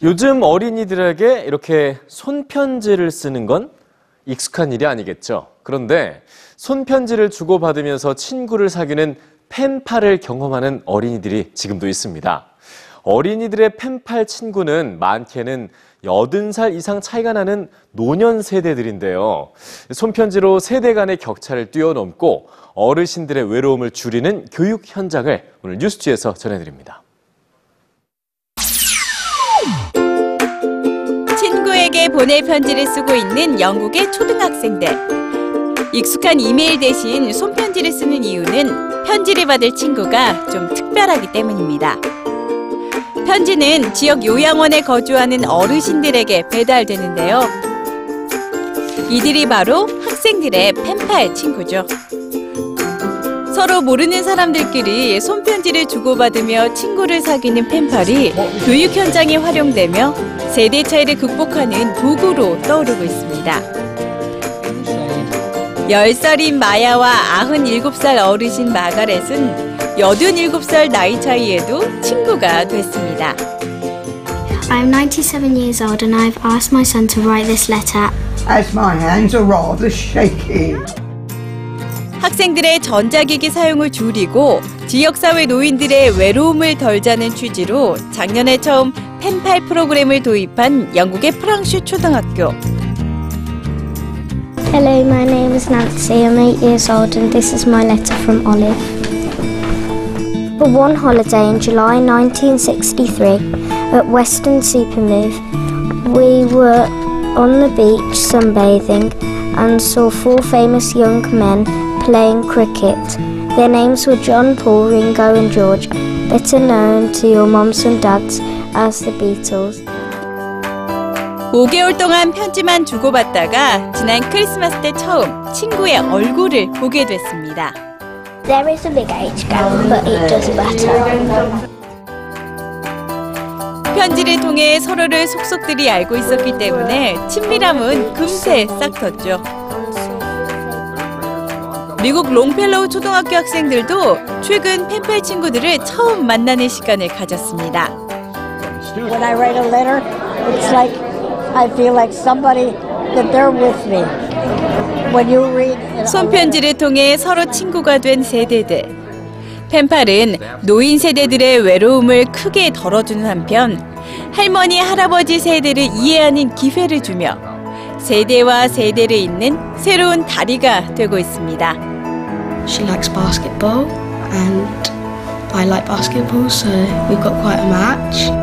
요즘 어린이들에게 이렇게 손편지를 쓰는 건 익숙한 일이 아니겠죠. 그런데 손편지를 주고받으면서 친구를 사귀는 펜팔을 경험하는 어린이들이 지금도 있습니다. 어린이들의 펜팔 친구는 많게는 80살 이상 차이가 나는 노년 세대들인데요. 손편지로 세대 간의 격차를 뛰어넘고 어르신들의 외로움을 줄이는 교육 현장을 오늘 뉴스지에서 전해드립니다. 친구에게 보낼 편지를 쓰고 있는 영국의 초등학생들. 익숙한 이메일 대신 손편지를 쓰는 이유는 편지를 받을 친구가 좀 특별하기 때문입니다. 편지는 지역 요양원에 거주하는 어르신들에게 배달되는데요. 이들이 바로 학생들의 펜팔 친구죠. 서로 모르는 사람들끼리 손편지를 주고받으며 친구를 사귀는 펜팔이 교육 현장에 활용되며 세대 차이를 극복하는 도구로 떠오르고 있습니다. 10살인 마야와 97살 어르신 마가렛은 87살 나이 차이에도 친구가 됐습니다. I'm 97 years old and I've asked my son to write this letter. as my hands are rather shaky. 학생들의 전자기기 사용을 줄이고 지역사회 노인들의 외로움을 덜자는 취지로 작년에 처음 펜팔 프로그램을 도입한 영국의 프랑슈 초등학교. Hello, my name is Nancy. I'm eight years old and this is my letter from Olive. For one holiday in July 1963 at Western Supermove, we were on the beach sunbathing and saw four famous young men playing cricket. Their names were John, Paul, Ringo, and George, better known to your moms and dads as the Beatles. 5개월 동안 편지만 주고받다가 지난 크리스마스 때 처음 친구의 얼굴을 보게 됐습니다. There is a big age gap, but it doesn't matter. 편지를 통해 서로를 속속들이 알고 있었기 때문에 친밀함은 금세 싹텄죠. 미국 롱펠로우 초등학교 학생들도 최근 펜팔 친구들을 처음 만나는 시간을 가졌습니다. When I write a letter, it's like I feel like somebody that they're with me. When you read a 손편지를 통해 서로 친구가 된 세대들. 펜팔은 노인 세대들의 외로움을 크게 덜어주는 한편 할머니, 할아버지 세대를 이해하는 기회를 주며 세대와 세대를 잇는 새로운 다리가 되고 있습니다. She likes basketball and I like basketball, so we've got quite a match.